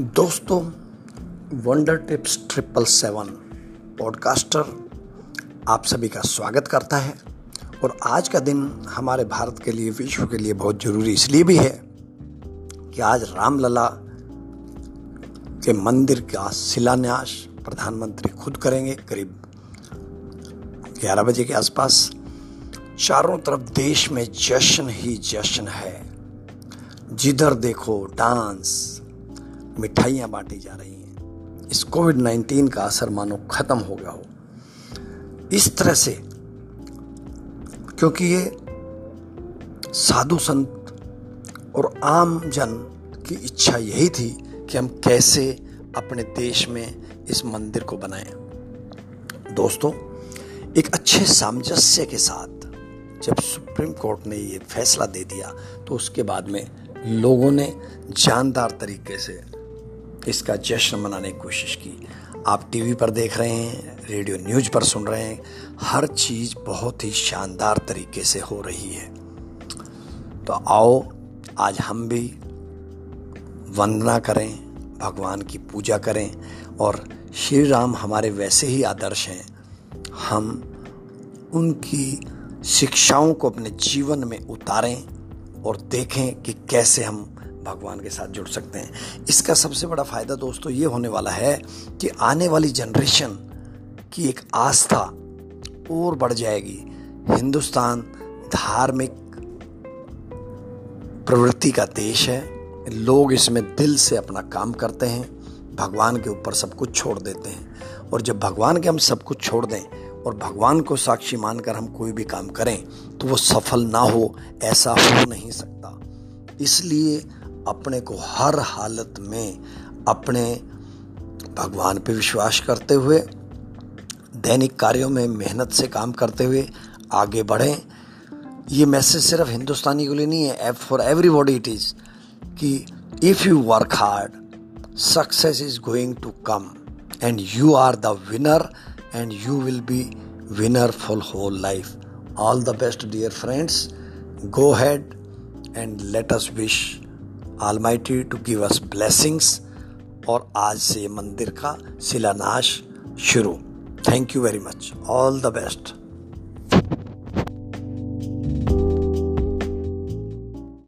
दोस्तों wonder tips triple seven podcaster आप सभी का स्वागत करता है। और आज का दिन हमारे भारत के लिए, विश्व के लिए बहुत ज़रूरी, इसलिए भी है कि आज रामलला के मंदिर का शिलान्यास प्रधानमंत्री खुद करेंगे। करीब 11 बजे के आसपास चारों तरफ़ देश में जश्न ही जश्न है। जिधर देखो डांस मिठाइयाँ बांटी जा रही हैं। इस कोविड नाइन्टीन का असर मानो खत्म हो गया हो। इस तरह से, क्योंकि ये साधु संत और आम जन की इच्छा यही थी कि हम कैसे अपने देश में इस मंदिर को बनाएँ। दोस्तों, एक अच्छे सामंजस्य के साथ जब सुप्रीम कोर्ट ने ये फैसला दे दिया तो उसके बाद में लोगों ने जानदार तरीके से इसका जश्न मनाने की कोशिश की। आप टीवी पर देख रहे हैं, रेडियो न्यूज़ पर सुन रहे हैं। हर चीज़ बहुत ही शानदार तरीके से हो रही है। तो आओ, आज हम भी वंदना करें, भगवान की पूजा करें और श्री राम हमारे वैसे ही आदर्श हैं। हम उनकी शिक्षाओं को अपने जीवन में उतारें और देखें कि कैसे हम भगवान के साथ जुड़ सकते हैं। इसका सबसे बड़ा फ़ायदा दोस्तों ये होने वाला है कि आने वाली जनरेशन की एक आस्था और बढ़ जाएगी। हिंदुस्तान धार्मिक प्रवृत्ति का देश है। लोग इसमें दिल से अपना काम करते हैं, भगवान के ऊपर सब कुछ छोड़ देते हैं। और जब भगवान के हम सब कुछ छोड़ दें और भगवान को साक्षी मानकर हम कोई भी काम करें तो वो सफल ना हो, ऐसा हो नहीं सकता। इसलिए अपने को हर हालत में अपने भगवान पे विश्वास करते हुए, दैनिक कार्यों में मेहनत से काम करते हुए आगे बढ़ें। ये मैसेज सिर्फ़ हिंदुस्तानी के लिए नहीं है F for everybody it is, कि if you work hard, success is going to come, and you are the winner, and you will be winner for whole life. All the best, dear friends, go ahead and let us wish almighty to give us blessings और आज से मंदिर का शिलान्यास शुरू। Thank you very much all the best